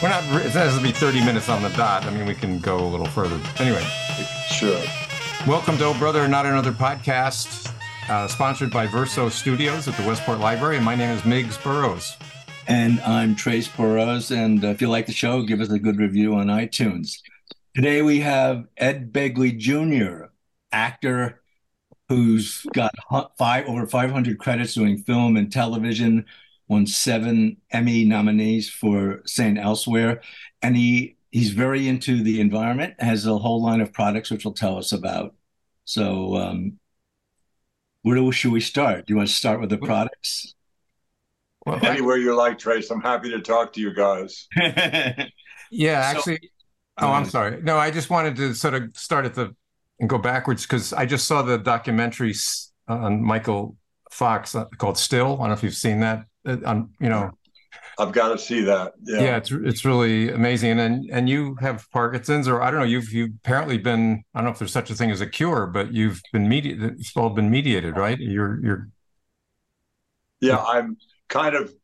We're not. It has to be 30 minutes on the dot. I mean, we can go a little further. Anyway. Sure. Welcome to Oh Brother Not Another podcast, uh, sponsored by Verso Studios at the Westport Library. And my name is Miggs Burrows. And I'm Trace Burrows. And if you like the show, give us a good review on iTunes. Today we have Ed Begley Jr., actor who's got five over 500 credits doing film and television, won seven Emmy nominees for St. Elsewhere, and he he's very into the environment. Has a whole line of products which he'll tell us about. So, um, where should we start? Do you want to start with the products? Well, Anywhere you like, Trace. I'm happy to talk to you guys. yeah, actually. So, oh, I'm sorry. No, I just wanted to sort of start at the and go backwards because I just saw the documentary on Michael Fox uh, called Still. I don't know if you've seen that on you know I've got to see that. Yeah. yeah, it's it's really amazing. And and you have Parkinson's, or I don't know. You've you've apparently been. I don't know if there's such a thing as a cure, but you've been mediated. It's all been mediated, right? You're you're. Yeah, I'm kind of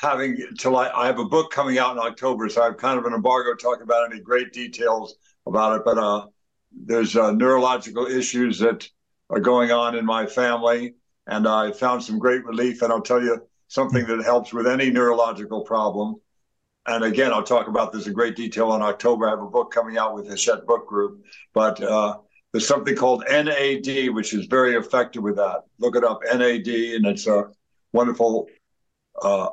having till I, I have a book coming out in October, so I have kind of an embargo talking about any great details about it. But uh, there's uh, neurological issues that are going on in my family, and I found some great relief. And I'll tell you something that helps with any neurological problem. And again, I'll talk about this in great detail in October. I have a book coming out with Hachette Book Group, but uh, there's something called NAD, which is very effective with that. Look it up, NAD, and it's a wonderful, uh,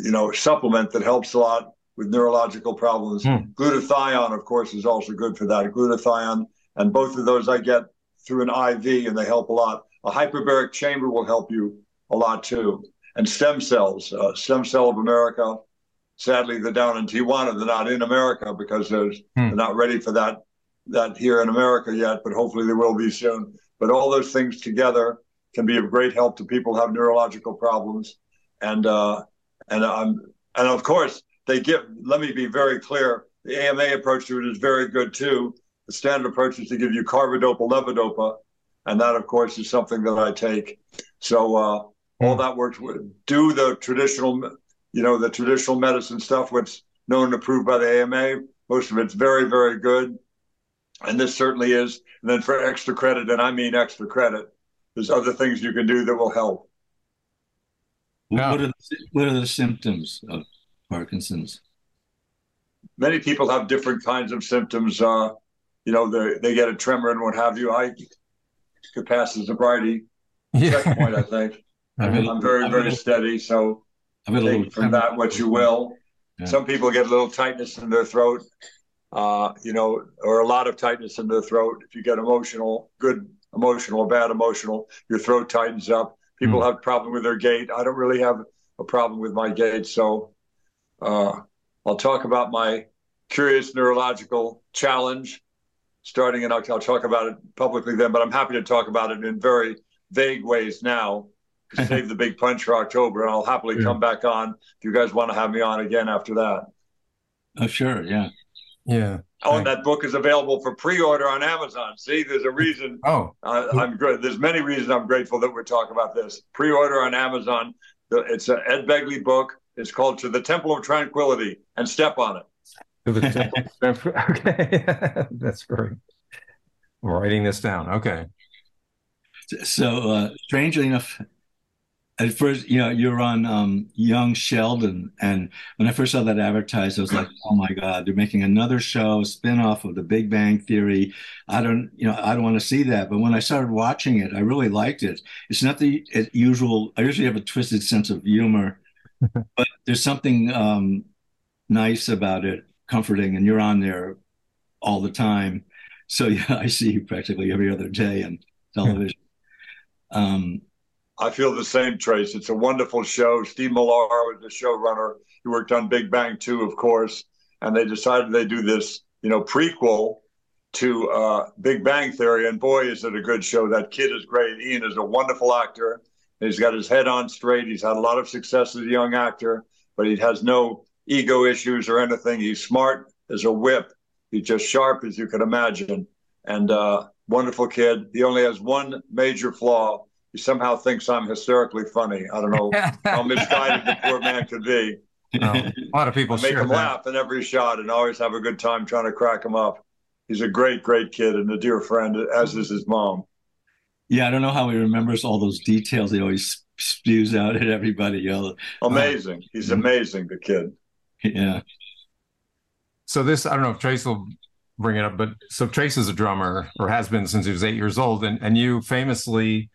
you know, supplement that helps a lot with neurological problems. Hmm. Glutathione, of course, is also good for that. Glutathione, and both of those I get through an IV, and they help a lot. A hyperbaric chamber will help you a lot too and stem cells. Uh, stem Cell of America. Sadly, they're down in Tijuana. They're not in America because hmm. they're not ready for that that here in America yet. But hopefully, they will be soon. But all those things together can be of great help to people who have neurological problems. And uh, and I'm and of course they give. Let me be very clear. The AMA approach to it is very good too. The standard approach is to give you carbidopa, levodopa, and that, of course, is something that I take. So uh, all that works with do the traditional you know the traditional medicine stuff what's known and approved by the ama most of it's very very good. And this certainly is. And then for extra credit and i mean extra credit there's other things you can do that will help. No. what, are the, what are the symptoms of parkinson's? Many people have different kinds of symptoms uh, you know they, they get a tremor and what have you. I could pass the sobriety yeah. checkpoint i think I'm very, very steady. So take from that what you will. Yeah. Some people get a little tightness in their throat, uh, you know, or a lot of tightness in their throat. If you get emotional, good emotional, bad emotional, your throat tightens up. People mm. have problem with their gait. I don't really have a problem with my gait. So uh, I'll talk about my curious neurological challenge starting in October. I'll talk about it publicly then, but I'm happy to talk about it in very vague ways now save the big punch for October, and I'll happily yeah. come back on if you guys want to have me on again after that. Oh, sure, yeah, yeah. Oh, and that book is available for pre-order on Amazon. See, there's a reason. oh, uh, I'm great. There's many reasons I'm grateful that we're talking about this. Pre-order on Amazon. It's an Ed Begley book. It's called "To the Temple of Tranquility" and step on it. To the temple. okay, that's great. I'm writing this down. Okay. So, uh, strangely enough, at first, you know, you're on um, Young Sheldon, and when I first saw that advertised, I was like, "Oh my God, they're making another show, spinoff of The Big Bang Theory." I don't, you know, I don't want to see that. But when I started watching it, I really liked it. It's not the usual. I usually have a twisted sense of humor, but there's something um, nice about it, comforting, and you're on there all the time. So yeah, I see you practically every other day on television. um, I feel the same, Trace. It's a wonderful show. Steve Molaro was the showrunner. He worked on Big Bang 2, of course, and they decided they do this, you know, prequel to uh, Big Bang Theory. And boy, is it a good show. That kid is great. Iain is a wonderful actor. He's got his head on straight. He's had a lot of success as a young actor, but he has no ego issues or anything. He's smart as a whip. He's just sharp as you can imagine. And uh, wonderful kid. He only has one major flaw he somehow thinks I'm hysterically funny. I don't know how misguided the poor man could be. a lot of people make him that. laugh in every shot and always have a good time trying to crack him up. He's a great, great kid and a dear friend, as is his mom. Yeah, I don't know how he remembers all those details. He always spews out at everybody. You know. Amazing. Uh, He's amazing, the kid. Yeah. So this, I don't know if Trace will bring it up, but so Trace is a drummer or has been since he was eight years old, and and you famously,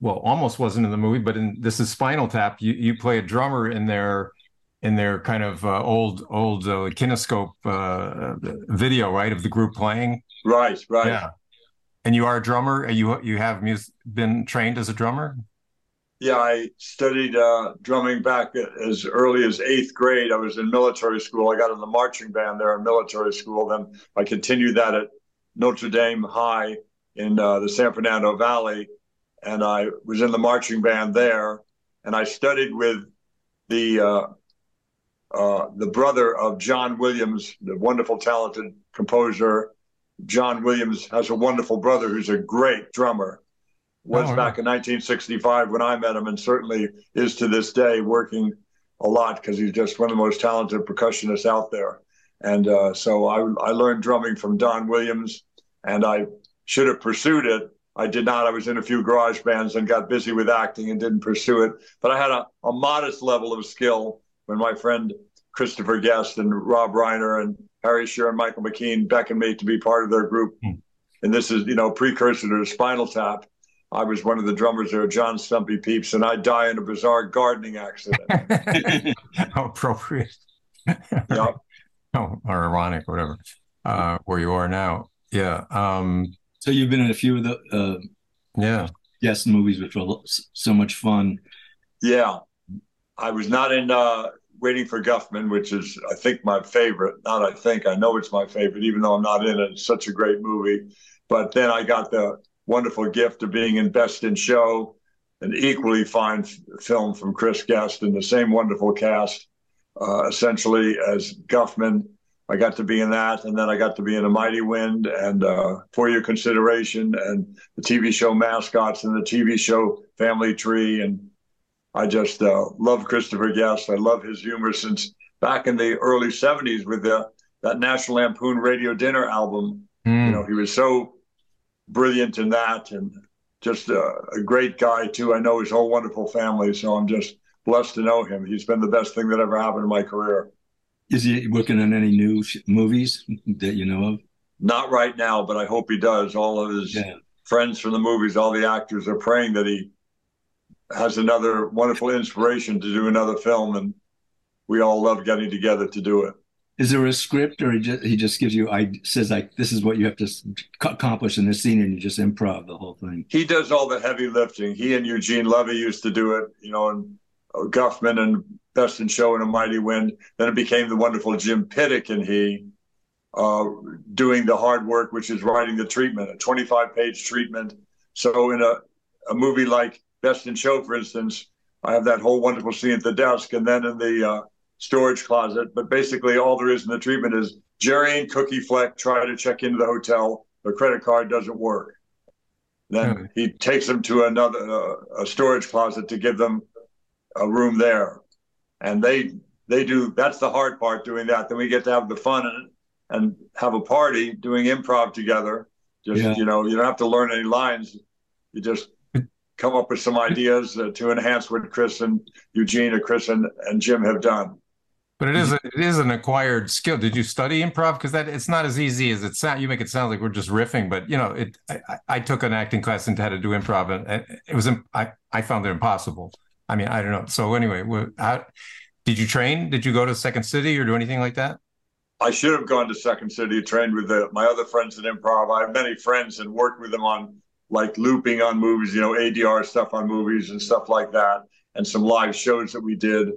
well, almost wasn't in the movie, but in this is Spinal Tap. You you play a drummer in their in their kind of uh, old old uh, kinescope uh, video, right, of the group playing. Right, right. Yeah. And you are a drummer. You you have mus- been trained as a drummer. Yeah, I studied uh, drumming back as early as eighth grade. I was in military school. I got in the marching band there in military school. Then I continued that at Notre Dame High in uh, the San Fernando Valley, and I was in the marching band there. And I studied with the uh, uh the brother of John Williams, the wonderful, talented composer. John Williams has a wonderful brother who's a great drummer was oh, back in 1965 when I met him, and certainly is to this day, working a lot because he's just one of the most talented percussionists out there. And uh, so I, I learned drumming from Don Williams, and I should have pursued it. I did not. I was in a few garage bands and got busy with acting and didn't pursue it. But I had a, a modest level of skill when my friend Christopher Guest and Rob Reiner and Harry Shearer and Michael McKean beckoned me to be part of their group. Mm. And this is, you know, precursor to Spinal Tap. I was one of the drummers there, John Stumpy Pepys, and I die in a bizarre gardening accident. How appropriate. yep. Oh, or ironic, whatever. Uh, where you are now. Yeah. Um, so you've been in a few of the uh, yeah yes movies, which were so much fun. Yeah, I was not in uh, Waiting for Guffman, which is I think my favorite. Not I think I know it's my favorite, even though I'm not in it. It's such a great movie. But then I got the wonderful gift of being in Best in Show, an equally fine f- film from Chris Guest and the same wonderful cast, uh, essentially as Guffman. I got to be in that, and then I got to be in A Mighty Wind and uh, For Your Consideration and the TV show Mascots and the TV show Family Tree. And I just uh, love Christopher Guest. I love his humor since back in the early 70s with the, that National Lampoon Radio Dinner album. Mm. You know, he was so brilliant in that and just a, a, great guy too. I know his whole wonderful family, so I'm just blessed to know him. He's been the best thing that ever happened in my career. Is he working on any new movies that you know of? Not right now, but I hope he does. All of his yeah. friends from the movies, all the actors are praying that he has another wonderful inspiration to do another film, and we all love getting together to do it is there a script or he just, he just gives you I says like this is what you have to accomplish in this scene and you just improv the whole thing he does all the heavy lifting he and eugene levy used to do it you know and guffman and best in show and a mighty wind then it became the wonderful jim Piddock and he uh, doing the hard work which is writing the treatment a 25 page treatment so in a, a movie like best in show for instance i have that whole wonderful scene at the desk and then in the uh, storage closet. But basically, all there is in the treatment is Jerry and Cookie Fleck try to check into the hotel. The credit card doesn't work. Then he takes them to another uh, a storage closet to give them a room there, and they they do. That's the hard part doing that. Then we get to have the fun and and have a party doing improv together. Just yeah. you know, you don't have to learn any lines. You just come up with some ideas uh, to enhance what Chris and Eugene or Chris and, and Jim have done. But it is a, it is an acquired skill. Did you study improv? Because that it's not as easy as it sounds. You make it sound like we're just riffing, but you know, it. I, I took an acting class and had to do improv, and it was I I found it impossible. I mean, I don't know. So anyway, how, did you train? Did you go to Second City or do anything like that? I should have gone to Second City, trained with the, my other friends in improv. I have many friends and worked with them on like looping on movies, you know, ADR stuff on movies and stuff like that, and some live shows that we did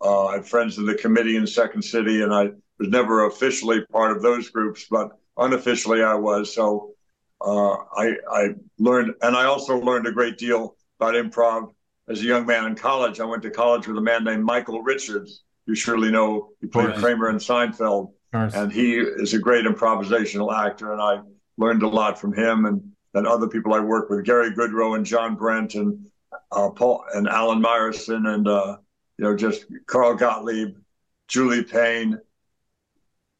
uh, I have friends in the committee in Second City, and I was never officially part of those groups, but unofficially I was. So uh, I, I learned, and I also learned a great deal about improv as a young man in college. I went to college with a man named Michael Richards. You surely know he played Kramer in Seinfeld, and he is a great improvisational actor. And I learned a lot from him and, and other people I worked with, Garry Goodrow and John Brent and uh, Paul and Alan Myerson and uh, you know, just Carl Gottlieb, Julie Payne,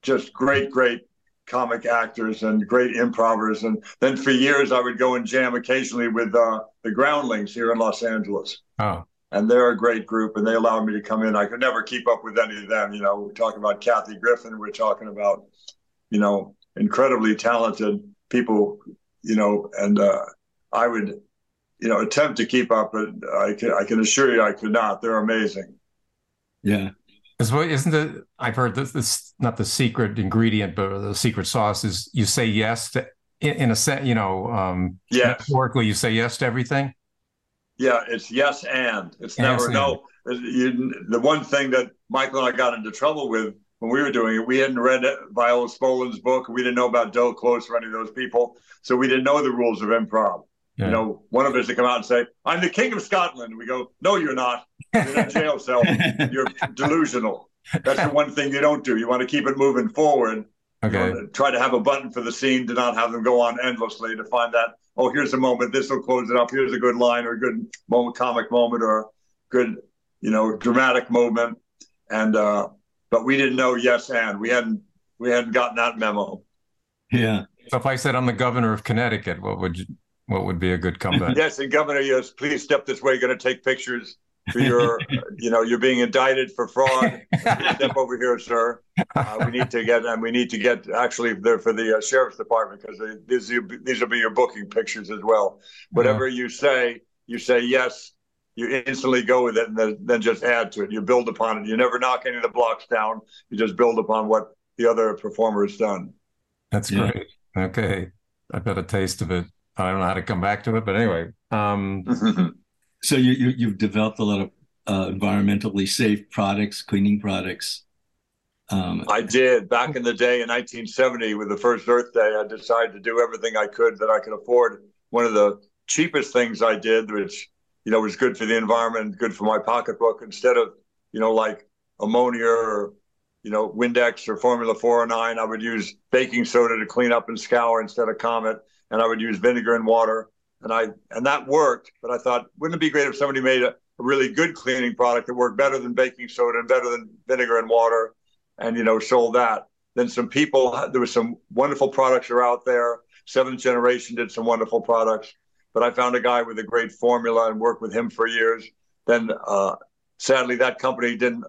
just great, great comic actors and great improvers. And then for years, I would go and jam occasionally with uh, the Groundlings here in Los Angeles. Oh. And they're a great group, and they allowed me to come in. I could never keep up with any of them. You know, we're talking about Kathy Griffin. We're talking about, you know, incredibly talented people. You know, and uh, I would, you know, attempt to keep up, but I can I can assure you I could not. They're amazing. Yeah, well, isn't it? I've heard this, this not the secret ingredient, but the secret sauce is you say yes to in, in a sense. You know, um, yes. metaphorically, you say yes to everything. Yeah, it's yes and it's never yes, no. You, the one thing that Michael and I got into trouble with when we were doing it, we hadn't read Viola Spolin's book. We didn't know about Del Close or any of those people, so we didn't know the rules of improv. Yeah. You know, one of us to come out and say, "I'm the king of Scotland." We go, "No, you're not. You're in a jail cell. You're delusional." That's the one thing you don't do. You want to keep it moving forward. Okay. try to have a button for the scene to not have them go on endlessly to find that. Oh, here's a moment. This will close it up. Here's a good line or a good moment, comic moment, or good, you know, dramatic moment. And uh, but we didn't know yes and we hadn't we hadn't gotten that memo. Yeah. So if I said I'm the governor of Connecticut, what would you, what would be a good comeback? yes, and Governor, yes, please step this way. You're going to take pictures for your, you know, you're being indicted for fraud. step over here, sir. Uh, we need to get, and we need to get actually there for the uh, sheriff's department because these these will be your booking pictures as well. Whatever yeah. you say, you say yes. You instantly go with it, and then, then just add to it. You build upon it. You never knock any of the blocks down. You just build upon what the other performer has done. That's yeah. great. Okay, I've got a taste of it. I don't know how to come back to it, but anyway. Um, so you, you have developed a lot of uh, environmentally safe products, cleaning products. Um, I did back in the day in 1970 with the first Earth Day. I decided to do everything I could that I could afford. One of the cheapest things I did, which you know was good for the environment, good for my pocketbook, instead of you know like ammonia or you know Windex or Formula 409, I would use baking soda to clean up and scour instead of Comet and I would use vinegar and water. And I and that worked. But I thought, wouldn't it be great if somebody made a, a really good cleaning product that worked better than baking soda and better than vinegar and water, and you know, sold that. Then some people, there was some wonderful products are out there. Seventh Generation did some wonderful products, but I found a guy with a great formula and worked with him for years. Then, uh, sadly, that company didn't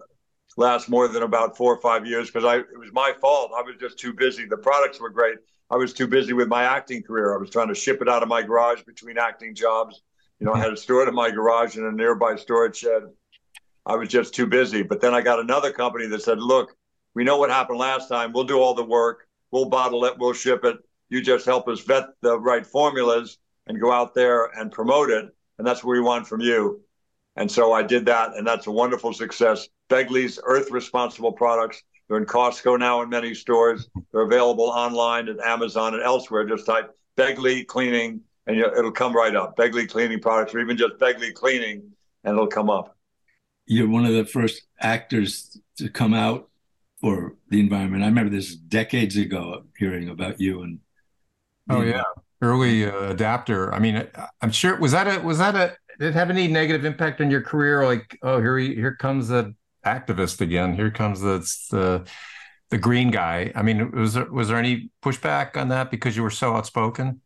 last more than about four or five years because I it was my fault. I was just too busy. The products were great, I was too busy with my acting career. I was trying to ship it out of my garage between acting jobs. You know, I had to store it in my garage in a nearby storage shed. I was just too busy. But then I got another company that said, look, we know what happened last time. We'll do all the work. We'll bottle it. We'll ship it. You just help us vet the right formulas and go out there and promote it. And that's what we want from you. And so I did that. And that's a wonderful success. Begley's Earth Responsible products they're in Costco now in many stores. They're available online at Amazon and elsewhere. Just type Begley cleaning and it'll come right up. Begley cleaning products, or even just Begley cleaning, and it'll come up. You're one of the first actors to come out for the environment. I remember this decades ago hearing about you and. Oh yeah, early uh, adapter. I mean, I'm sure was that a was that a did it have any negative impact on your career? Like, oh, here he, here comes the activist again. Here comes the the the green guy. I mean, was there was there any pushback on that because you were so outspoken?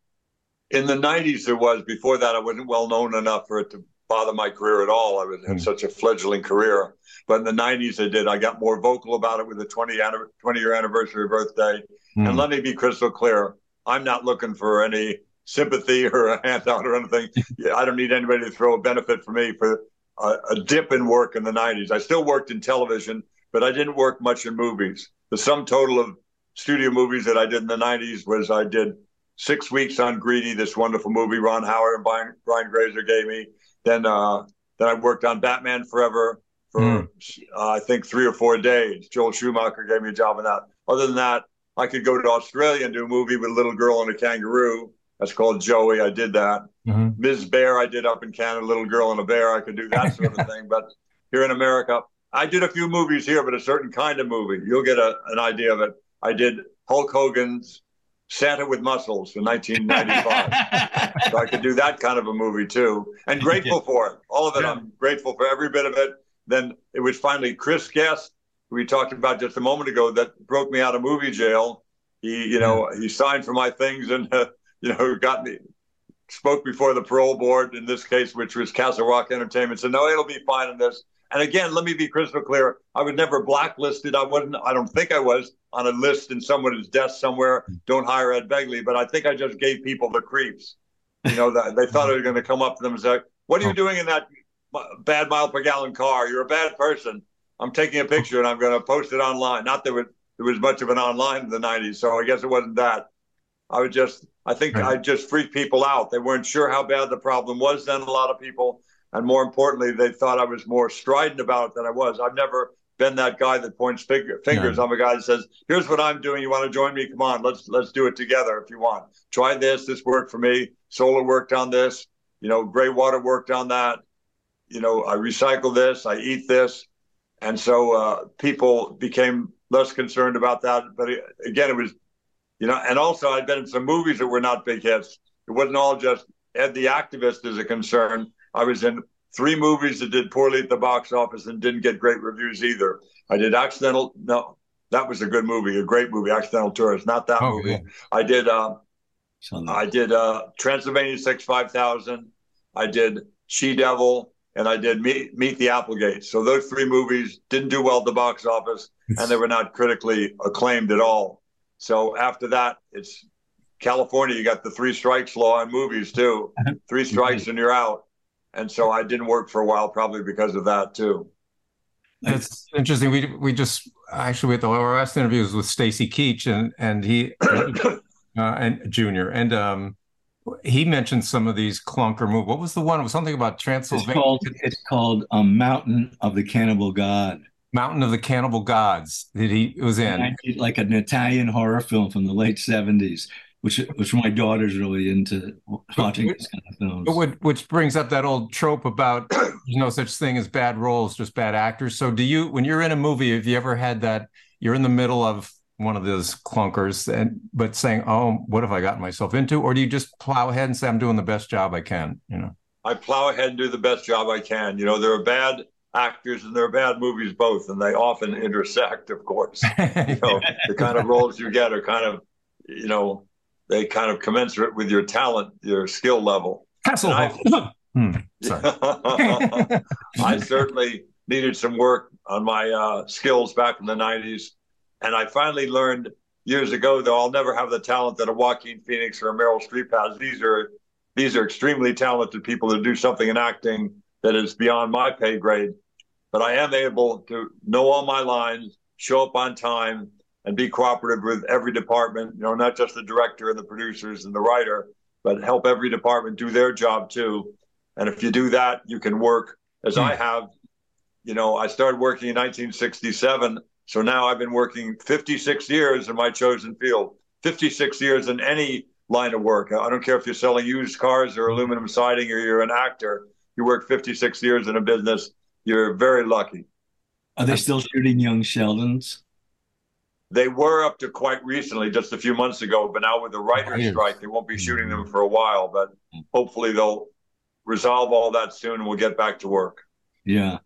In the '90s, there was. Before that, I wasn't well known enough for it to bother my career at all. I was in mm. such a fledgling career. But in the '90s, I did. I got more vocal about it with the 20 20 year anniversary birthday. Mm. And let me be crystal clear: I'm not looking for any sympathy or a handout or anything. I don't need anybody to throw a benefit for me for a, a dip in work in the 90s. I still worked in television, but I didn't work much in movies. The sum total of studio movies that I did in the 90s was I did six weeks on Greedy, this wonderful movie Ron Howard and Brian, Brian Grazer gave me. Then, uh, then I worked on Batman Forever for mm. uh, I think three or four days. Joel Schumacher gave me a job on that. Other than that, I could go to Australia and do a movie with a little girl and a kangaroo. That's called Joey. I did that. Mm-hmm. Ms. Bear, I did up in Canada, Little Girl and a Bear. I could do that sort of thing. But here in America, I did a few movies here, but a certain kind of movie. You'll get a, an idea of it. I did Hulk Hogan's Santa with Muscles in 1995. so I could do that kind of a movie too. And grateful for it. All of it. Yeah. I'm grateful for every bit of it. Then it was finally Chris Guest who we talked about just a moment ago that broke me out of movie jail. He, you know, he signed for my things and, uh, you know, got me, spoke before the parole board in this case, which was Castle Rock Entertainment. Said, no, it'll be fine in this. And again, let me be crystal clear. I was never blacklisted. I wasn't, I don't think I was on a list in someone's desk somewhere. Don't hire Ed Begley. But I think I just gave people the creeps. You know, that they thought it was going to come up to them and say, what are you oh. doing in that bad mile per gallon car? You're a bad person. I'm taking a picture and I'm going to post it online. Not that there was much of an online in the 90s, so I guess it wasn't that. I was just, I think right. I just freaked people out. They weren't sure how bad the problem was then, a lot of people. And more importantly, they thought I was more strident about it than I was. I've never been that guy that points fingers. Yeah. I'm a guy that says, "Here's what I'm doing. You want to join me? Come on, let's let's do it together if you want. Try this. This worked for me. Solar worked on this. You know, gray water worked on that. You know, I recycle this. I eat this, and so uh, people became less concerned about that. But again, it was, you know, and also I'd been in some movies that were not big hits. It wasn't all just Ed the activist as a concern. I was in three movies that did poorly at the box office and didn't get great reviews either. I did Accidental. No, that was a good movie, a great movie, Accidental Tourist. Not that oh, movie. Yeah. I did. Uh, I did uh, Transylvania Six Five Thousand. I did She Devil, and I did Meet, Meet the Applegate. So those three movies didn't do well at the box office, and they were not critically acclaimed at all. So after that, it's California. You got the three strikes law in movies too. Three strikes and you're out. And so I didn't work for a while, probably because of that too. It's interesting. We we just actually we had the last interviews with Stacy Keach and and he uh, and Junior and um he mentioned some of these clunker movies. What was the one? It was something about Transylvania. It's called, it's called um, Mountain of the Cannibal God. Mountain of the Cannibal Gods. That he was in, like an Italian horror film from the late seventies, which which my daughter's really into watching which, kind of films. Which, which brings up that old trope about there's no such thing as bad roles, just bad actors. So, do you, when you're in a movie, have you ever had that? You're in the middle of one of those clunkers and but saying oh what have i gotten myself into or do you just plow ahead and say i'm doing the best job i can you know i plow ahead and do the best job i can you know there are bad actors and there are bad movies both and they often intersect of course you know the kind of roles you get are kind of you know they kind of commensurate with your talent your skill level Hasselhoff. hmm, I certainly needed some work on my uh, skills back in the 90s and I finally learned years ago, though I'll never have the talent that a Joaquin Phoenix or a Meryl Streep has. These are these are extremely talented people that do something in acting that is beyond my pay grade. But I am able to know all my lines, show up on time, and be cooperative with every department. You know, not just the director and the producers and the writer, but help every department do their job too. And if you do that, you can work as mm. I have. You know, I started working in 1967 so now I've been working 56 years in my chosen field, 56 years in any line of work. I don't care if you're selling used cars or aluminum siding or you're an actor. You work 56 years in a business. You're very lucky. Are they still shooting young Sheldons? They were up to quite recently, just a few months ago, but now with the writer's strike, they won't be shooting them mm-hmm. for a while. But mm-hmm. hopefully they'll resolve all that soon and we'll get back to work. Yeah.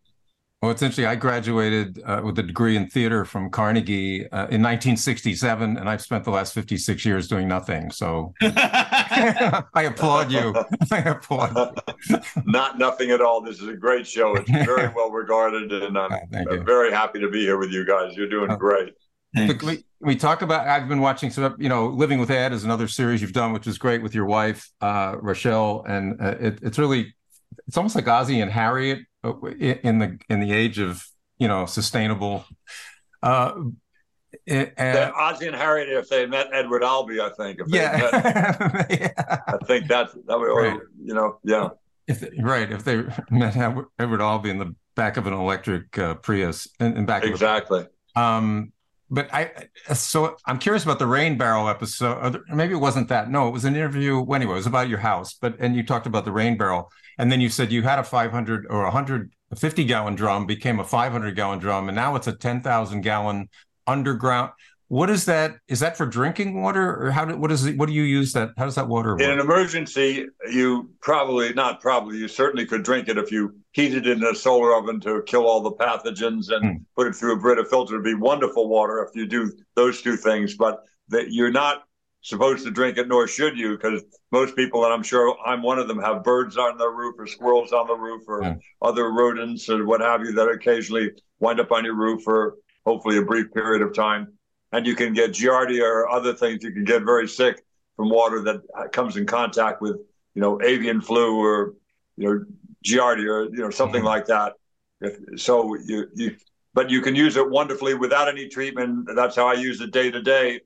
Well, it's interesting. I graduated uh, with a degree in theater from Carnegie uh, in 1967, and I've spent the last 56 years doing nothing. So I applaud you. I applaud. You. Not nothing at all. This is a great show. It's very well regarded, and I'm, I'm very happy to be here with you guys. You're doing uh, great. We, we talk about. I've been watching some. You know, Living with Ed is another series you've done, which is great with your wife, uh, Rachelle, and uh, it, it's really. It's almost like Ozzie and Harriet uh, in the in the age of you know sustainable. Uh, and, Ozzie and Harriet, if they met Edward Albee, I think. yeah. Met, yeah. I think that's that would, right. you know, yeah. If they, right, if they met Edward Albee in the back of an electric uh, Prius, in, in back exactly. The, um, but I uh, so I'm curious about the rain barrel episode. Maybe it wasn't that. No, it was an interview. Anyway, it was about your house. But and you talked about the rain barrel, and then you said you had a 500 or 150 gallon drum became a 500 gallon drum, and now it's a 10,000 gallon underground. What is that? Is that for drinking water, or how do what is it? What do you use that? How does that water work? In an emergency, you probably not probably you certainly could drink it if you heated it in a solar oven to kill all the pathogens and mm. put it through a Brita filter. It'd be wonderful water if you do those two things. But that you're not supposed to drink it, nor should you, because most people, and I'm sure I'm one of them, have birds on their roof or squirrels on the roof or yeah. other rodents or what have you that occasionally wind up on your roof for hopefully a brief period of time. And you can get giardia or other things. You can get very sick from water that comes in contact with, you know, avian flu or, you know, giardia or, you know, something mm-hmm. like that. If, so you, you, but you can use it wonderfully without any treatment. That's how I use it day to day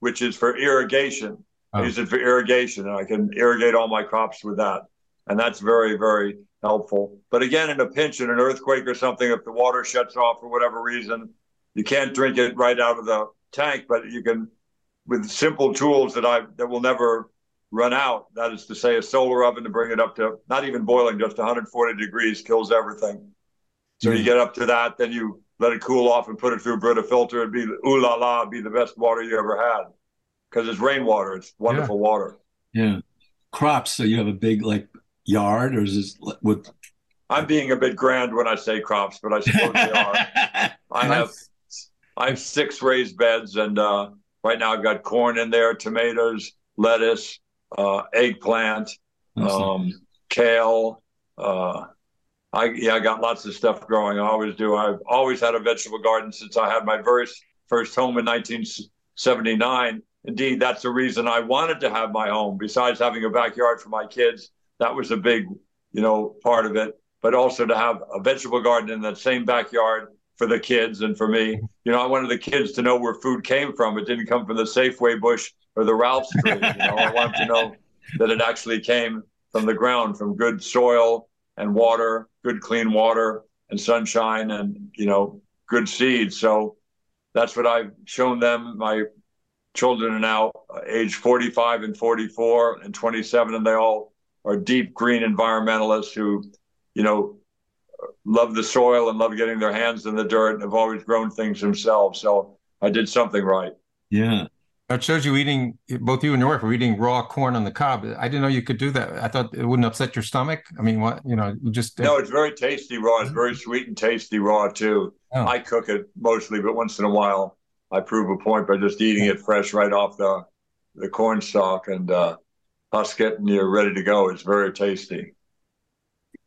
which is for irrigation. Oh. I use it for irrigation, and I can irrigate all my crops with that. And that's very, very helpful. But again, in a pinch, in an earthquake or something, if the water shuts off for whatever reason, you can't drink it right out of the tank, but you can, with simple tools that I that will never run out. That is to say, a solar oven to bring it up to not even boiling, just 140 degrees kills everything. So mm-hmm. you get up to that, then you let it cool off and put it through a Brita filter. It'd be ooh la la, be the best water you ever had because it's rainwater. It's wonderful yeah. water. Yeah. Crops. So you have a big like yard, or is this with? I'm being a bit grand when I say crops, but I suppose they are. I have I have six raised beds, and uh, right now I've got corn in there, tomatoes, lettuce, uh, eggplant, um, kale. Uh, I yeah, I got lots of stuff growing. I always do. I've always had a vegetable garden since I had my very first home in 1979. Indeed, that's the reason I wanted to have my home. Besides having a backyard for my kids, that was a big, you know, part of it. But also to have a vegetable garden in that same backyard for the kids and for me. You know, I wanted the kids to know where food came from. It didn't come from the Safeway bush or the Ralph's tree. You know, I wanted to know that it actually came from the ground, from good soil and water, good clean water and sunshine and, you know, good seeds. So that's what I've shown them. My children are now age 45 and 44 and 27, and they all are deep green environmentalists who, you know, love the soil and love getting their hands in the dirt and have always grown things themselves. So I did something right. Yeah. It shows you eating, both you and your wife were eating raw corn on the cob. I didn't know you could do that. I thought it wouldn't upset your stomach. I mean, what, you know, you just. No, it's very tasty raw. It's very sweet and tasty raw, too. Oh. I cook it mostly, but once in a while I prove a point by just eating it fresh right off the, the corn stalk and uh, husk it and you're ready to go. It's very tasty.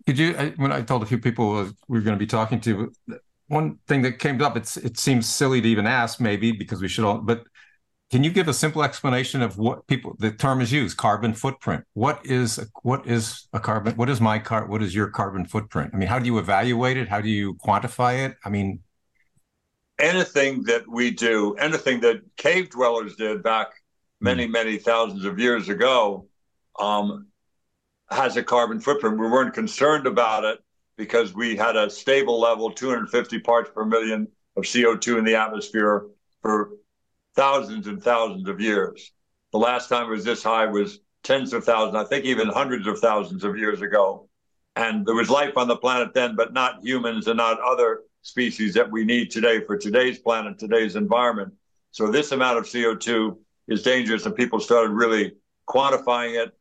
Could you, when I told a few people we were going to be talking to, one thing that came up, it's it seems silly to even ask, maybe because we should all, but can you give a simple explanation of what people the term is used carbon footprint? What is what is a carbon what is my car what is your carbon footprint? I mean how do you evaluate it? How do you quantify it? I mean. Anything that we do anything that cave dwellers did back many hmm. many thousands of years ago um, has a carbon footprint we weren't concerned about it because we had a stable level 250 parts per million of co2 in the atmosphere for thousands and thousands of years. The last time it was this high was tens of thousands, I think even hundreds of thousands of years ago. And there was life on the planet then, but not humans and not other species that we need today for today's planet, today's environment. So this amount of CO2 is dangerous, and people started really quantifying it.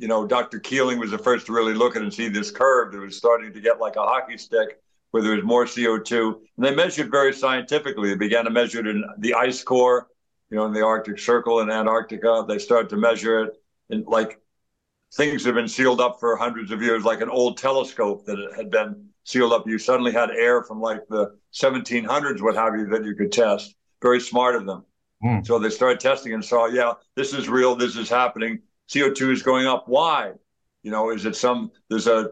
You know, Dr. Keeling was the first to really look at and see this curve that was starting to get like a hockey stick where there was more CO2. And they measured very scientifically. They began to measure it in the ice core, you know, in the Arctic Circle in Antarctica. They started to measure it in like things that have been sealed up for hundreds of years, like an old telescope that had been sealed up. You suddenly had air from like the 1700s, what have you, that you could test. Very smart of them. Mm. So they started testing and saw, yeah, this is real. This is happening. CO2 is going up. Why? You know, is it some, there's a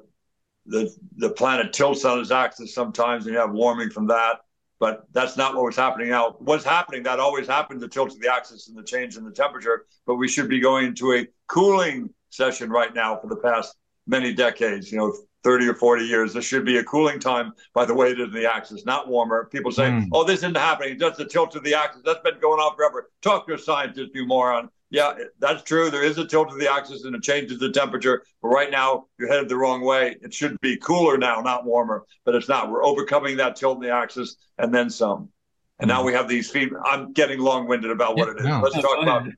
the the planet tilts on its axis sometimes, and you have warming from that. But that's not what was happening now. What's happening? That always happened, the tilt of the axis and the change in the temperature. But we should be going to a cooling session right now for the past many decades. You know, 30 or 40 years. This should be a cooling time by the way it is in the axis, not warmer. People say, mm. oh, this isn't happening. It's just the tilt of the axis. That's been going on forever. Talk to a scientist, you moron. Yeah, that's true. There is a tilt of the axis and it changes the temperature. But right now, you're headed the wrong way. It should be cooler now, not warmer, but it's not. We're overcoming that tilt in the axis and then some. And now mm-hmm. we have these feed. I'm getting long-winded about what Yeah, it is. no. Let's No, talk about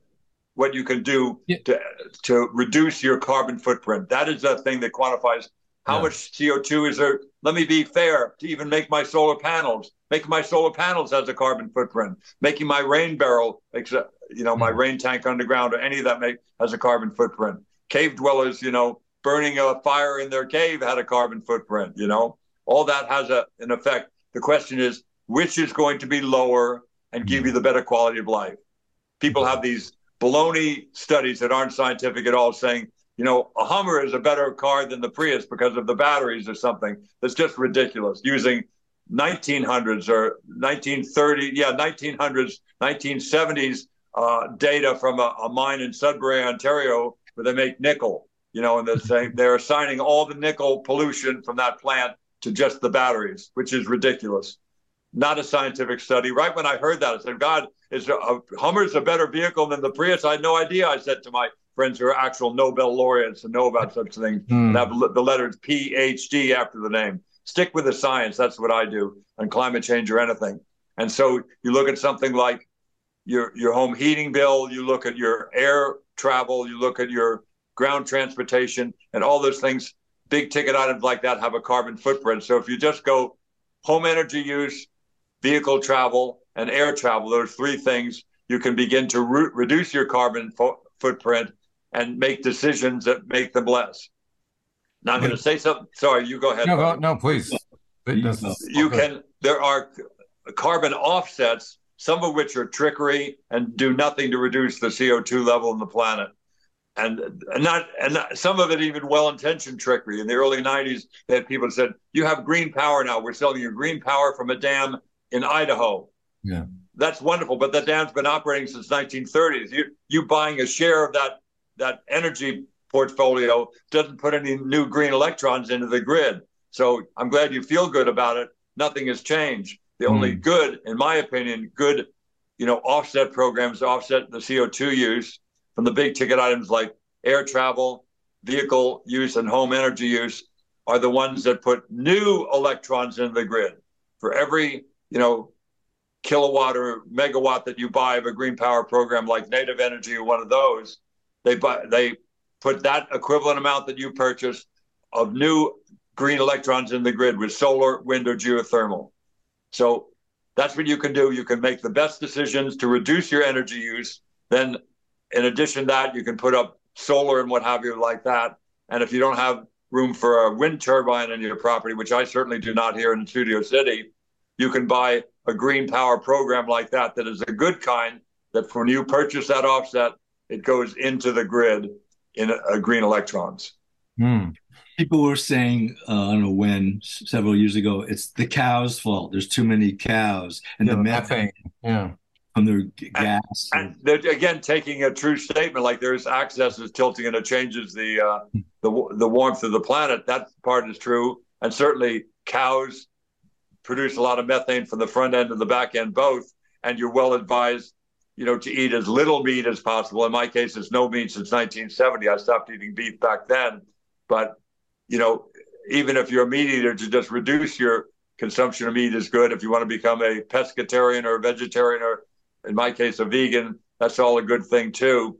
what you can do Yeah. to to reduce your carbon footprint. That is the thing that quantifies how Yeah. much CO2 is there. Let me be fair to even make my solar panels. Making my solar panels has a carbon footprint. Making my rain barrel, except you know, my Mhm. rain tank underground or any of that make has a carbon footprint. Cave dwellers, you know, burning a fire in their cave had a carbon footprint. You know, all that has a, an effect. The question is, which is going to be lower and give you the better quality of life? People have these baloney studies that aren't scientific at all saying, you know, a Hummer is a better car than the Prius because of the batteries or something. That's just ridiculous. Using 1900s or 1930, yeah, 1900s, 1970s uh, data from a, a mine in Sudbury, Ontario, where they make nickel. You know, and they're saying they're assigning all the nickel pollution from that plant to just the batteries, which is ridiculous. Not a scientific study. Right when I heard that, I said, "God, is a, a Hummer's a better vehicle than the Prius?" I had no idea. I said to my friends who are actual Nobel laureates and know about such things, and have the letters PhD after the name. Stick with the science. That's what I do on climate change or anything. And so you look at something like your your home heating bill, you look at your air travel, you look at your ground transportation, and all those things. Big ticket items like that have a carbon footprint. So if you just go home energy use, vehicle travel, and air travel, those three things, you can begin to re- reduce your carbon fo- footprint and make decisions that make them less. Now I'm going to say something. Sorry, you go ahead. No, go, buddy no, please. You This go. is- you can there are carbon offsets some of which are trickery and do nothing to reduce the co2 level in the planet and, and not and not, some of it even well-intentioned trickery in the early 90s they had people said you have green power now we're selling you green power from a dam in idaho Yeah. that's wonderful but that dam's been operating since 1930s you you buying a share of that that energy portfolio doesn't put any new green electrons into the grid so I'm glad you feel good about it. Nothing has changed. The only hmm. good, in my opinion, good, you know, offset programs offset the CO2 use from the big ticket items like air travel, vehicle use, and home energy use are the ones that put new electrons into the grid. For every, you know, kilowatt or megawatt that you buy of a green power program like Native Energy or one of those, they buy they put that equivalent amount that you purchase of new green electrons in the grid with solar, wind, or geothermal. So that's what you can do. You can make the best decisions to reduce your energy use. Then, in addition to that, you can put up solar and what have you like that. And if you don't have room for a wind turbine in your property, which I certainly do not here in Studio City, you can buy a green power program like that that is a good kind that when you purchase that offset, it goes into the grid in uh, green electrons. Hmm. People were saying, uh, I don't know when, several years ago, it's the cows' fault. There's too many cows, and Yeah, the the methane methane. Yeah. from their g- gas. And they're, again, taking a true statement like there's access is tilting and it changes the uh, the the warmth of the planet. That part is true, and certainly cows produce a lot of methane from the front end and the back end both. And you're well advised, you know, to eat as little meat as possible. In my case, it's no meat since 1970. I stopped eating beef back then, but you know, even if you're a meat eater, to just reduce your consumption of meat is good. If you want to become a pescatarian or a vegetarian or in my case, a vegan, that's all a good thing too.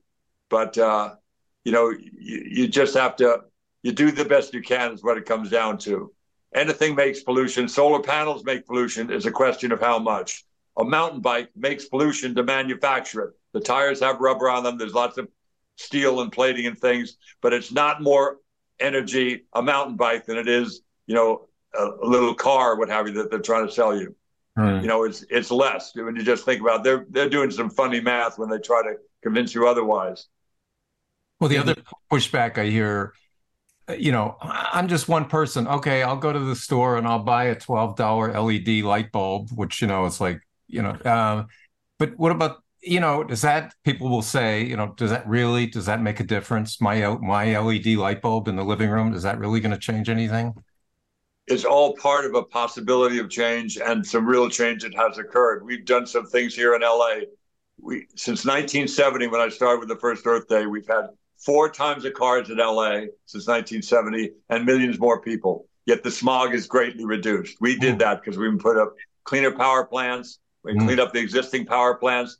But uh, you know, you, you just have to you do the best you can is what it comes down to. Anything makes pollution. Solar panels make pollution. Is a question of how much. A mountain bike makes pollution to manufacture it. The tires have rubber on them. There's lots of steel and plating and things, but it's not more energy a mountain bike than it is, you know, a, a little car, what have you, that they're trying to sell you Right. you know it's it's less when you just think about it. they're they're doing some funny math when they try to convince you otherwise Well, the other pushback I hear, you know, I'm just one person. Okay, I'll go to the store and I'll buy a $12 LED light bulb, which, you know, it's like, you know, uh, but what about, you know, does that, people will say, you know, does that really, does that make a difference? My, my LED light bulb in the living room, is that really going to change anything? it's all part of a possibility of change and some real change that has occurred we've done some things here in la we since 1970 when i started with the first earth day we've had four times the cars in la since 1970 and millions more people yet the smog is greatly reduced we did Hmm. that because we put up cleaner power plants We mm. cleaned up the existing power plants.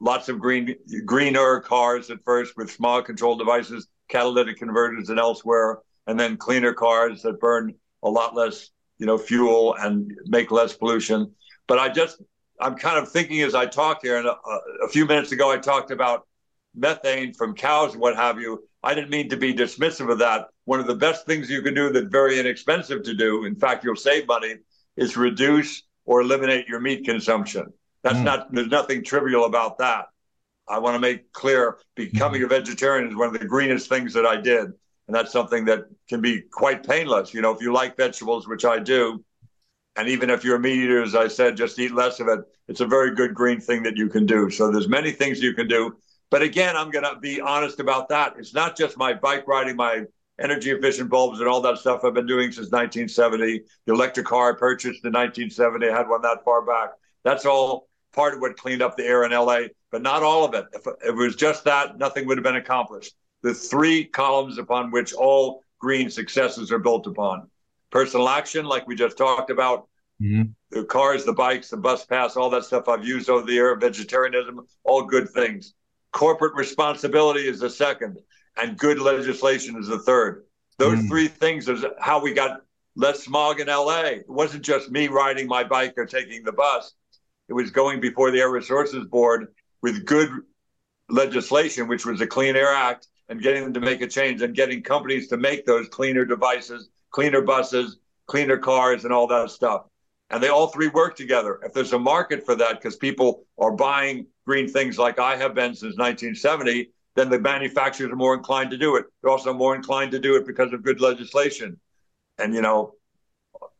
Lots of green greener cars at first with small control devices, catalytic converters, and elsewhere, and then cleaner cars that burn a lot less, you know, fuel and make less pollution. But I just I'm kind of thinking as I talk here, and a, a few minutes ago I talked about methane from cows and what have you. I didn't mean to be dismissive of that. One of the best things you can do that's very inexpensive to do, in fact, you'll save money, is reduce or eliminate your meat consumption. That's mm. not, there's nothing trivial about that. I want to make clear becoming mm. a vegetarian is one of the greenest things that I did. And that's something that can be quite painless. You know, if you like vegetables, which I do, and even if you're a meat eater, as I said, just eat less of it. It's a very good green thing that you can do. So there's many things you can do. But again, I'm going to be honest about that. It's not just my bike riding, my energy efficient bulbs and all that stuff I've been doing since 1970. The electric car I purchased in 1970, I had one that far back. That's all part of what cleaned up the air in LA, but not all of it. If it was just that, nothing would have been accomplished. The three columns upon which all green successes are built upon personal action, like we just talked about, mm-hmm. the cars, the bikes, the bus pass, all that stuff I've used over the year, vegetarianism, all good things. Corporate responsibility is the second, and good legislation is the third. Those mm. three things is how we got less smog in LA. It wasn't just me riding my bike or taking the bus. It was going before the Air Resources Board with good legislation, which was the Clean Air Act, and getting them to make a change and getting companies to make those cleaner devices, cleaner buses, cleaner cars, and all that stuff. And they all three work together. If there's a market for that, because people are buying green things like I have been since 1970, then the manufacturers are more inclined to do it. They're also more inclined to do it because of good legislation. And, you know,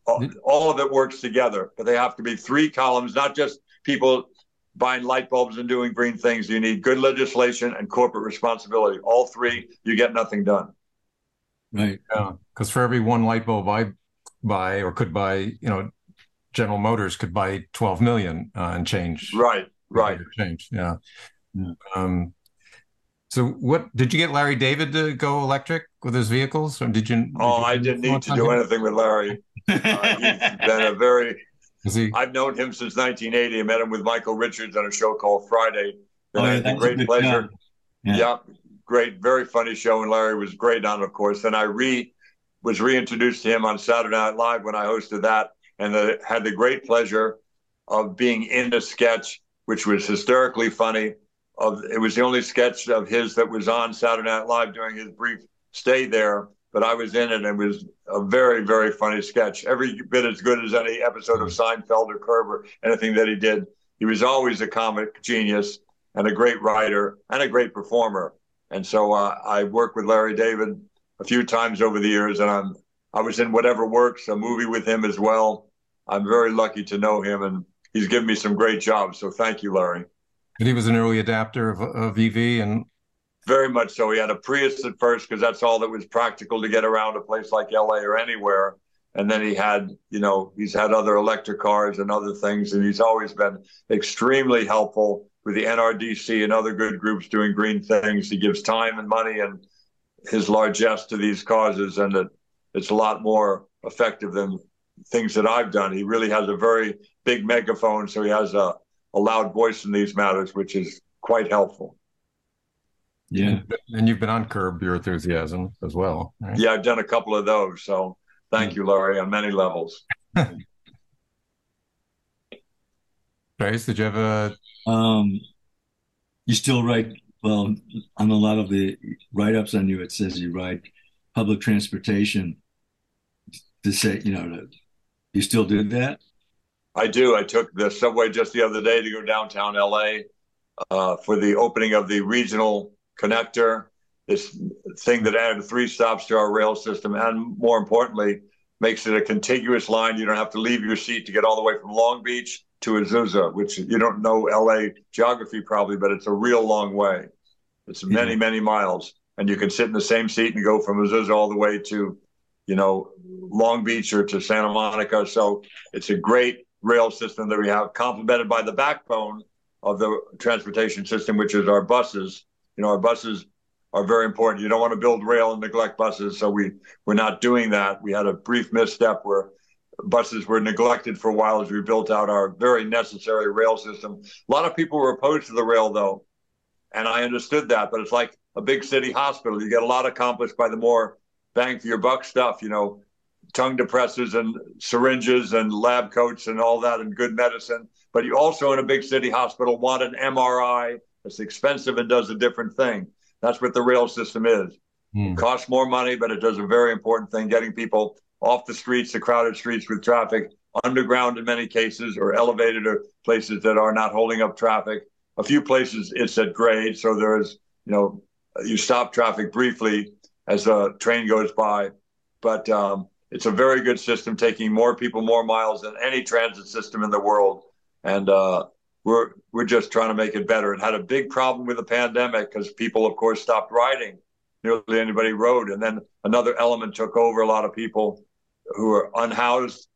all, all of it works together, but they have to be three columns, not just people buying light bulbs and doing green things. You need good legislation and corporate responsibility. All three, you get nothing done. Right. Yeah. Because for every one light bulb I buy or could buy, you know, General Motors could buy 12 million uh, and change. Right. Right. Change. Yeah. yeah. Um, so what did you get Larry David to go electric with his vehicles or did you? Did oh, you I didn't need to do him? anything with Larry. Uh, he's been a very, he? I've known him since 1980. I met him with Michael Richards on a show called Friday. And oh, yeah, a great pleasure. Yeah. yeah. great, very funny show. And Larry was great on, of course. And I re was reintroduced to him on Saturday Night Live when I hosted that, and the, had the great pleasure of being in a sketch which was hysterically funny. Of it was the only sketch of his that was on Saturday Night Live during his brief stay there. But I was in it, and it was a very, very funny sketch. Every bit as good as any episode of Seinfeld or Curb or anything that he did. He was always a comic genius and a great writer and a great performer. And so uh, I worked with Larry David a few times over the years, and I'm I was in Whatever Works, a movie with him as well. I'm very lucky to know him, and he's given me some great jobs. So thank you, Larry. And he was an early adapter of, of EV and very much so. He had a Prius at first because that's all that was practical to get around a place like LA or anywhere. And then he had, you know, he's had other electric cars and other things, and he's always been extremely helpful with the NRDC and other good groups doing green things. He gives time and money and his largesse to these causes, and it, it's a lot more effective than things that I've done. He really has a very big megaphone, so he has a, a loud voice in these matters, which is quite helpful. Yeah. And you've been on Curb Your Enthusiasm as well. Right? Yeah, I've done a couple of those. So thank you, Larry, on many levels. Trace, did you have a um you still write well on a lot of the write-ups on you it says you write public transportation to say, you know, to, you still do that? I do. I took the subway just the other day to go downtown LA uh, for the opening of the regional connector, this thing that added three stops to our rail system, and more importantly, makes it a contiguous line. You don't have to leave your seat to get all the way from Long Beach to Azusa, which you don't know LA geography probably, but it's a real long way. It's many, mm-hmm. many miles. And you can sit in the same seat and go from Azusa all the way to you know, Long Beach or to Santa Monica. So it's a great rail system that we have, complemented by the backbone of the transportation system, which is our buses. You know, our buses are very important. You don't want to build rail and neglect buses, so we we're not doing that. We had a brief misstep where buses were neglected for a while as we built out our very necessary rail system. A lot of people were opposed to the rail, though, and I understood that. But it's like a big city hospital. You get a lot accomplished by the more bang for your buck stuff, you know, tongue depressors and syringes and lab coats and all that and good medicine. But you also in a big city hospital want an MRI. It's expensive and does a different thing. That's what the rail system is. Mm. It costs more money, but it does a very important thing, getting people off the streets, the crowded streets with traffic, underground in many cases, or elevated or places that are not holding up traffic. A few places it's at grade, so there is, you know, you stop traffic briefly as a train goes by, but um, it's a very good system, taking more people more miles than any transit system in the world, and uh, we're we're just trying to make it better. It had a big problem with the pandemic because people, of course, stopped riding. Nearly anybody rode, and then another element took over. A lot of people who are unhoused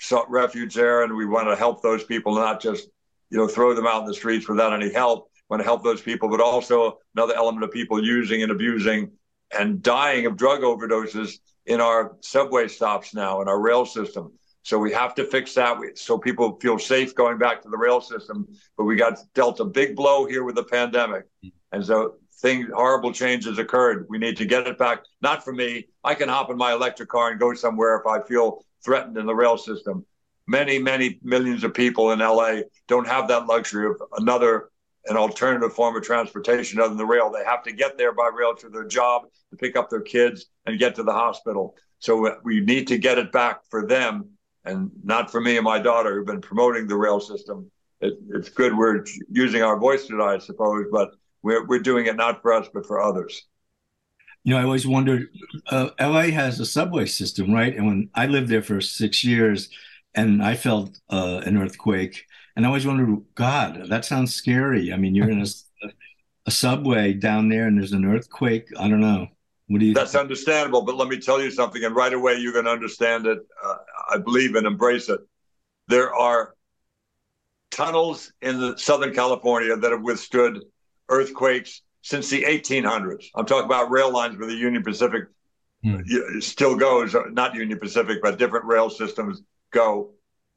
sought refuge there, and we want to help those people, not just you know throw them out in the streets without any help. We want to help those people, but also another element of people using and abusing and dying of drug overdoses in our subway stops now in our rail system. So we have to fix that so people feel safe going back to the rail system. But we got dealt a big blow here with the pandemic, mm-hmm. and so things horrible changes occurred. We need to get it back. Not for me. I can hop in my electric car and go somewhere if I feel threatened in the rail system. Many, many millions of people in LA don't have that luxury of another an alternative form of transportation other than the rail. They have to get there by rail to their job, to pick up their kids, and get to the hospital. So we need to get it back for them, and not for me and my daughter who've been promoting the rail system. It, it's good we're using our voice today, I suppose, but we're, we're doing it not for us, but for others. You know, I always wondered, uh, LA has a subway system, right? And when I lived there for six years and I felt uh, an earthquake, and I always wondered, God, that sounds scary. I mean, you're in a, a subway down there and there's an earthquake. I don't know. What do you? That's think? understandable, but let me tell you something, and right away you're going to understand it. Uh, I believe and embrace it. There are tunnels in the Southern California that have withstood earthquakes since the 1800s. I'm talking about rail lines where the Union Pacific hmm. still goes, not Union Pacific, but different rail systems go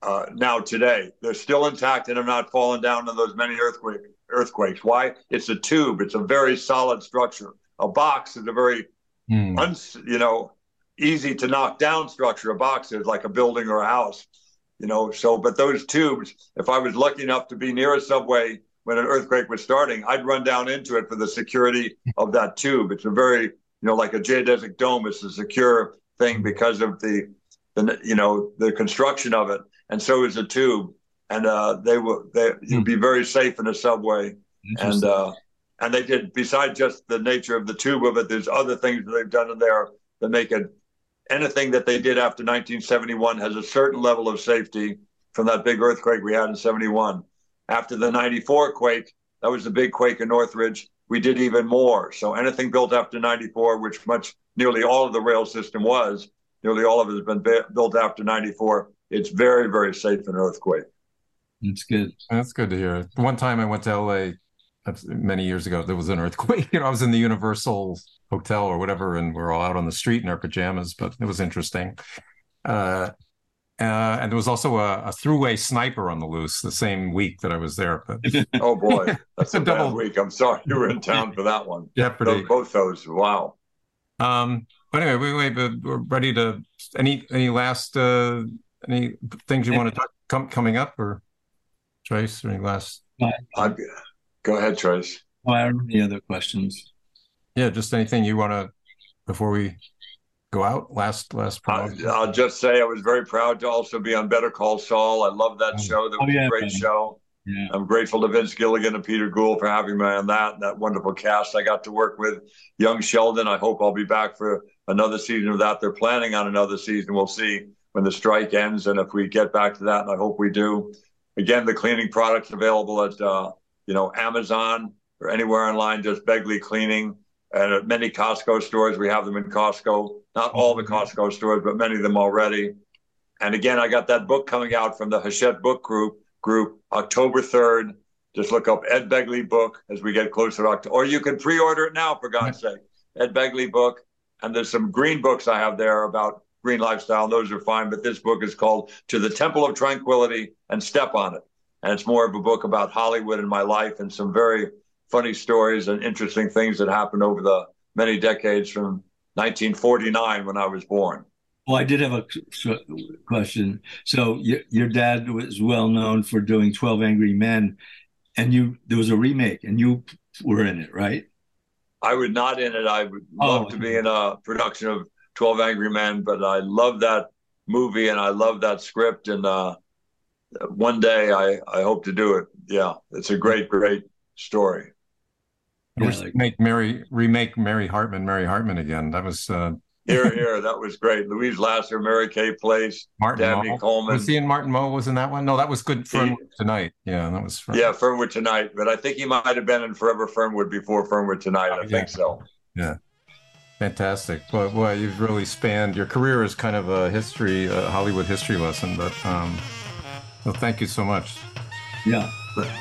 uh, now today. They're still intact and have not fallen down in those many earthquake, earthquakes. Why? It's a tube. It's a very solid structure. A box is a very, uns, you know, easy to knock down structure. A box is like a building or a house, you know. So, but those tubes, if I was lucky enough to be near a subway when an earthquake was starting, I'd run down into it for the security of that tube. It's a very, you know, like a geodesic dome. It's a secure thing because of the, the you know, the construction of it, and so is the tube. And uh, they will, they you'd hmm. be very safe in a subway. And uh, and they did. Besides just the nature of the tube of it, there's other things that they've done in there that make it. Anything that they did after 1971 has a certain level of safety from that big earthquake we had in 71 after the 94 quake, that was the big quake in Northridge, we did even more. So anything built after 94, which much nearly all of the rail system was, nearly all of it has been built after 94. It's very, very safe in an earthquake. That's good. That's good to hear. One time I went to LA many years ago, there was an earthquake. You know, I was in the Universal Hotel or whatever, and we're all out on the street in our pajamas, but it was interesting. Uh, uh, and there was also a, a throughway sniper on the loose the same week that I was there. But oh boy, that's a, a double week. I'm sorry you were in town for that one. Yeah, pretty. both those. Wow. Um, but anyway, we wait, but we're ready to. Any any last uh, any things you want to talk com- coming up or Trace? Or any last? Uh, go ahead, Trace. Oh, I don't have any other questions. Yeah, just anything you want to before we go out last last I'll, I'll, just say I was very proud to also be on Better Call Saul. I love that oh. show. That was oh, yeah, a great man. show. Yeah. I'm grateful to Vince Gilligan and Peter Gould for having me on that that wonderful cast. I got to work with young Sheldon. I hope I'll be back for another season of that. They're planning on another season. We'll see when the strike ends and if we get back to that. And I hope we do. Again, the cleaning products available at uh, you know Amazon or anywhere online. Just Begley Cleaning and at many Costco stores. We have them in Costco. Not all the Costco stores, but many of them already. And again, I got that book coming out from the Hachette Book Group group October 3rd. Just look up Ed Begley book as we get closer to October. Or you can pre-order it now, for God's sake. Ed Begley book. And there's some green books I have there about Green Lifestyle, those are fine. But this book is called To the Temple of Tranquility and Step on It. And it's more of a book about Hollywood and my life and some very funny stories and interesting things that happened over the many decades from 1949 when I was born. Well, I did have a question. So your, your dad was well known for doing 12 Angry Men and you there was a remake and you were in it, right? I was not in it. I would oh, love to be in a production of 12 Angry Men, but I love that movie and I love that script. And uh, one day I, I hope to do it. Yeah, it's a great, great story. Yeah, like, make Mary remake Mary Hartman, Mary Hartman again. That was uh, here, here. That was great. Louise Lasser, Mary Kay Place, Martin Dabney Moe. Coleman. Was he in Martin Mull? Was in that one? No, that was good Fernwood Tonight. Yeah, that was. Yeah, Fernwood Tonight. But I think he might have been in Forever Fernwood before Fernwood Tonight. Oh, I yeah. think so. Yeah. Fantastic. Well, well, you've really spanned your career is kind of a history, a Hollywood history lesson. But um, well, thank you so much. Yeah.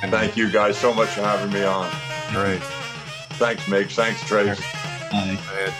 And, thank you guys so much for having me on. Great. Thanks, Migs. Thanks, Trace. Bye. Bye.